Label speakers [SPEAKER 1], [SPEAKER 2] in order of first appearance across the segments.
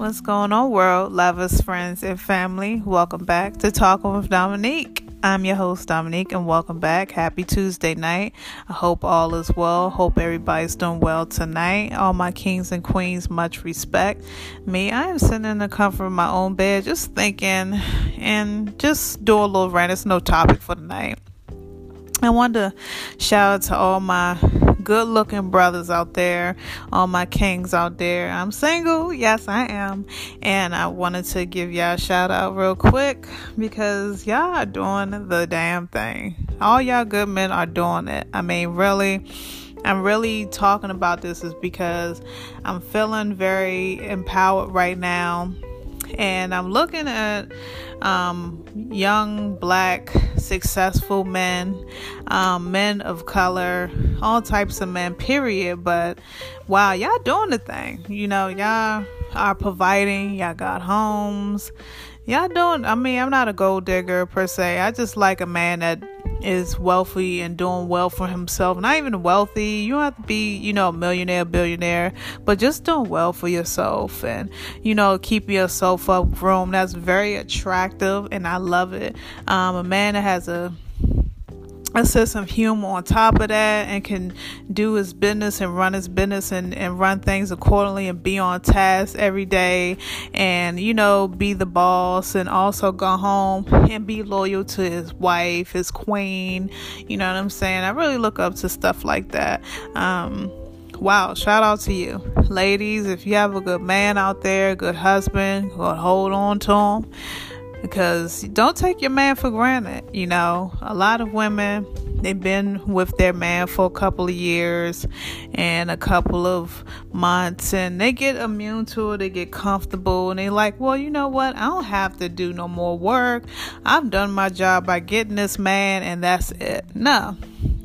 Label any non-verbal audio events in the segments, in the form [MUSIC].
[SPEAKER 1] What's going on, world, lovers, friends, and family? Welcome back to Talking with Dominique. I'm your host, Dominique, and welcome back. Happy Tuesday night. I hope all is well. Hope everybody's doing well tonight. All my kings and queens, much respect. Me, I am sitting in the comfort of my own bed, just thinking and just do a little rant. It's no topic for tonight. I want to shout out to all my good looking brothers out there, all my kings out there. I'm single, yes, I am. And I wanted to give y'all a shout out real quick because y'all are doing the damn thing. All y'all good men are doing it. I mean, really. I'm really talking about this is because I'm feeling very empowered right now and I'm looking at um, young, black, successful men, um, men of color, all types of men, period. But wow, y'all doing the thing. You know, y'all are providing, y'all got homes. Y'all doing, I mean, I'm not a gold digger per se. I just like a man that is wealthy and doing well for himself. Not even wealthy. You don't have to be, you know, millionaire, billionaire, but just doing well for yourself and, you know, keep yourself up room. That's very attractive and I love it. Um, a man that has a a sense of humor on top of that and can do his business and run his business and, and run things accordingly and be on task every day and you know be the boss and also go home and be loyal to his wife his queen. You know what i'm saying? I really look up to stuff like that. Um wow shout out to you. Ladies if you have a good man out there good husband hold on to him because don't take your man for granted. You know, a lot of women they've been with their man for a couple of years and a couple of months and they get immune to it, they get comfortable and they like, well, you know what? I don't have to do no more work. I've done my job by getting this man and that's it. No.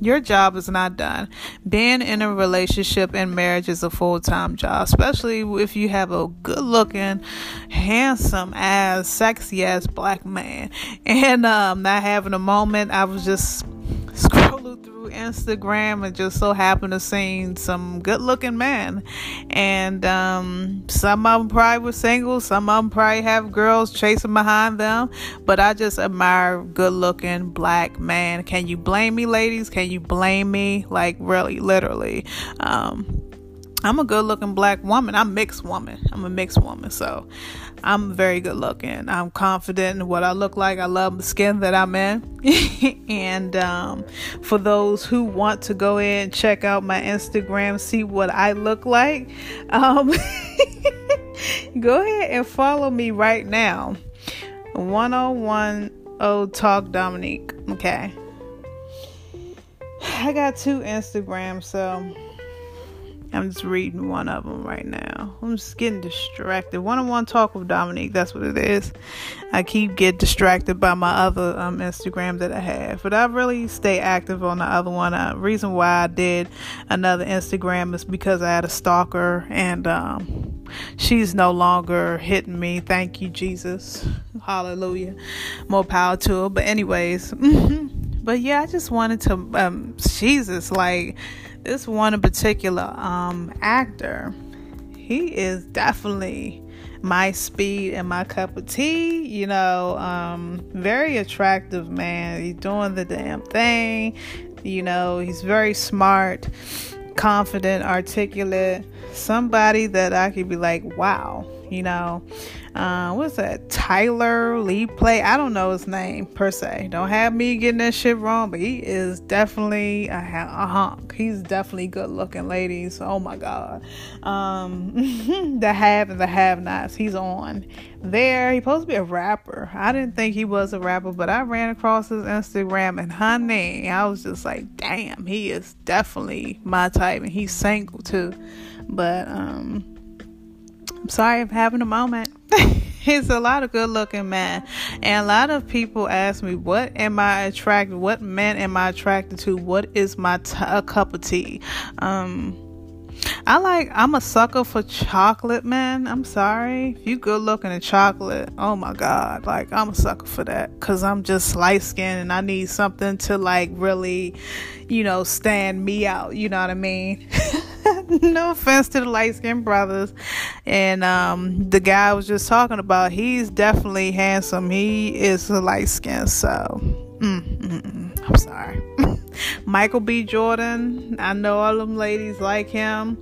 [SPEAKER 1] Your job is not done. Being in a relationship and marriage is a full time job, especially if you have a good looking, handsome ass, sexy ass black man. [LAUGHS] And um, not having a moment, I was just through Instagram and just so happened to see some good looking men. And um, some of them probably were single, some of them probably have girls chasing behind them. But I just admire good looking black man. Can you blame me, ladies? Can you blame me? Like, really, literally. Um, I'm a good looking black woman. I'm mixed woman. I'm a mixed woman. So I'm very good looking. I'm confident in what I look like. I love the skin that I'm in. [LAUGHS] and um, for those who want to go in and check out my Instagram, see what I look like, um, [LAUGHS] go ahead and follow me right now. 1010 Talk Dominique. Okay. I got two Instagrams, so I'm just reading one of them right now. I'm just getting distracted. One on one talk with Dominique, that's what it is. I keep get distracted by my other um, Instagram that I have, but I really stay active on the other one. Uh, reason why I did another Instagram is because I had a stalker and um, she's no longer hitting me. Thank you, Jesus. Hallelujah. More power to her. But, anyways, [LAUGHS] but yeah, I just wanted to, um, Jesus, like, this one in particular um, actor, he is definitely my speed and my cup of tea. You know, um, very attractive man. He's doing the damn thing. You know, he's very smart, confident, articulate. Somebody that I could be like, wow, you know uh, what's that? Tyler Perry play. I don't know his name per se. Don't have me getting that shit wrong but he is definitely a, a hunk he's definitely good looking ladies. Oh my god. Um [LAUGHS] the have and the have nots. He's on there. He's supposed to be a rapper. I didn't think he was a rapper but i ran across his instagram and honey i was just like damn he is definitely my type and he's single too. But um I'm sorry I'm having a moment. He's a lot of good looking men. And a lot of people ask me, what am I attracted? What men am I attracted to? What is my t- a cup of tea? Um, I like I'm a sucker for chocolate, man. I'm sorry. If you good looking in chocolate, oh my god. Like I'm a sucker for that. Cause I'm just light skinned and I need something to like really, you know, stand me out. You know what I mean? [LAUGHS] [LAUGHS] no offense to the light skinned brothers. and um, the guy I was just talking about, he's definitely handsome. He is light skin, so mm, mm, mm, I'm sorry. [LAUGHS] Michael B. Jordan, I know all them ladies like him.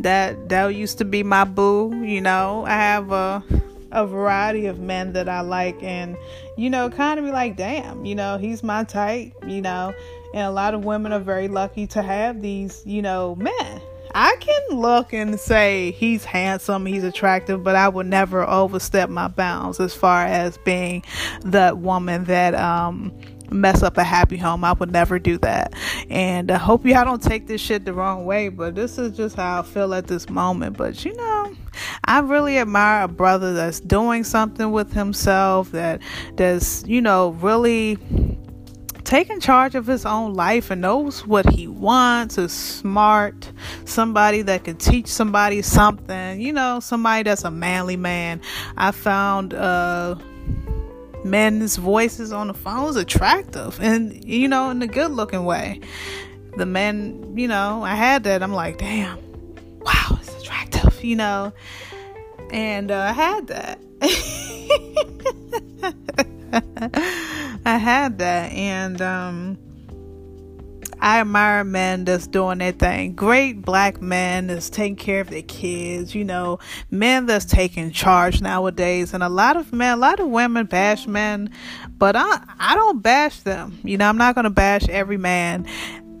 [SPEAKER 1] That that used to be my boo. You know, I have a a variety of men that I like, and you know, kind of be like, damn, you know, he's my type. You know, and a lot of women are very lucky to have these, you know, men. I can look and say he's handsome, he's attractive, but I would never overstep my bounds as far as being that woman that um mess up a happy home. I would never do that. And I hope y'all don't take this shit the wrong way, but this is just how I feel at this moment. But you know, I really admire a brother that's doing something with himself, that that's, you know, really taking charge of his own life and knows what he wants, is smart, somebody that can teach somebody something, you know, somebody that's a manly man. I found uh men's voices on the phone is attractive and you know in a good looking way. The men you know i had that i'm like damn wow it's attractive you know? And uh, i had that [LAUGHS] i had that and um I admire men that's doing their thing. Great black men that's taking care of their kids, you know, men that's taking charge nowadays. And a lot of men, a lot of women bash men, but I, I don't bash them. You know, I'm not going to bash every man,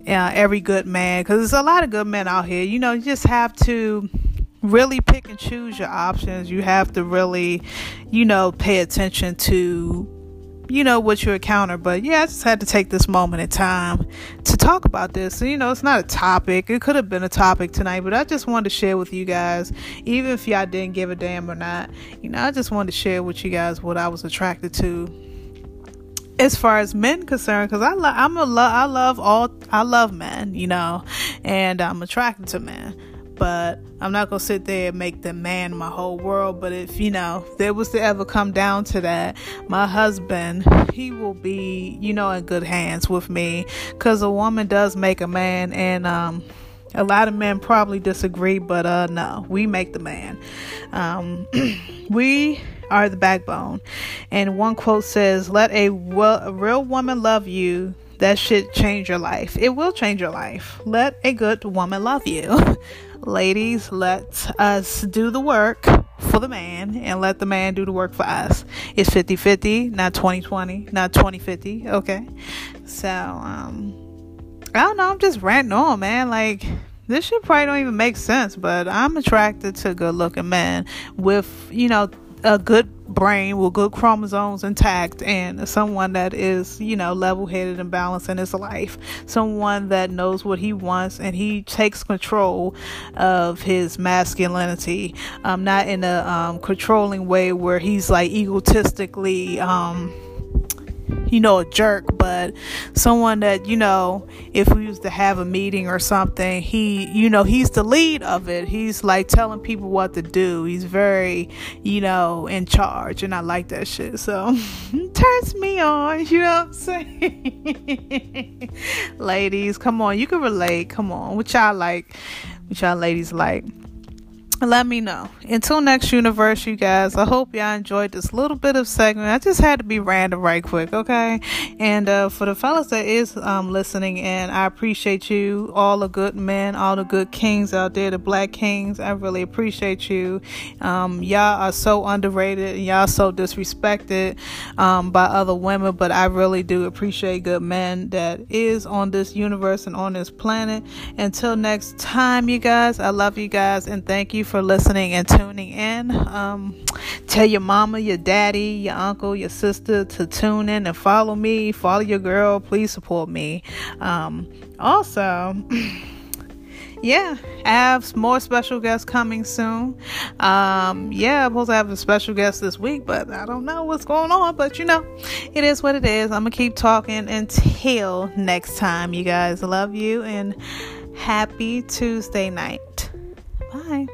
[SPEAKER 1] uh, every good man, because there's a lot of good men out here. You know, you just have to really pick and choose your options. You have to really, you know, pay attention to you know what you encounter but yeah i just had to take this moment in time to talk about this. You know it's not a topic. It could have been a topic tonight but i just wanted to share with you guys even if y'all didn't give a damn or not you know i just wanted to share with you guys what i was attracted to as far as men concerned because i love i'm a lo- i love all i love men you know and i'm attracted to men but I'm not gonna sit there and make the man my whole world. But if you know there was to ever come down to that, my husband, he will be, you know, in good hands with me, because a woman does make a man, and um, a lot of men probably disagree, but uh, no, we make the man. Um, [CLEARS THROAT] we are the backbone, and one quote says, "Let a, well, a real woman love you." That should change your life. It will change your life. Let a good woman love you. [LAUGHS] ladies, let us do the work for the man and let the man do the work for us. It's 50 50, not 20 20, not 20 50. Okay. So, um, I don't know. I'm just ranting on, man. Like, this shit probably don't even make sense, but I'm attracted to good looking men with, you know, a good brain with good chromosomes intact and someone that is, you know, level headed and balanced in his life. Someone that knows what he wants and he takes control of his masculinity. Um, not in a um, controlling way where he's like egotistically um you know, a jerk, but someone that, you know, if we used to have a meeting or something, he, you know, he's the lead of it. He's like telling people what to do. He's very, you know, in charge, and I like that shit. So, [LAUGHS] turns me on, [LAUGHS] you know what I'm saying? [LAUGHS] ladies, come on, you can relate. Come on, what y'all like, what y'all ladies like let me know. Until next universe, you guys, I hope y'all enjoyed this little bit of segment. I just had to be random right quick, okay? And uh, for the fellas that is um, listening, and I appreciate you, all the good men, all the good kings out there, the black kings. I really appreciate you. Um, y'all are so underrated, and y'all so disrespected um, by other women, but I really do appreciate good men that is on this universe and on this planet. Until next time, you guys, I love you guys and thank you for listening and tuning in. Um, tell your mama, your daddy, your uncle, your sister to tune in and follow me. Follow your girl. Please support me. Um, also, [CLEARS THROAT] yeah, I have more special guests coming soon. Um, yeah, I'm supposed to have a special guest this week, but I don't know what's going on. But you know, it is what it is. I'm gonna keep talking until next time, you guys. Love you and happy Tuesday night. Bye.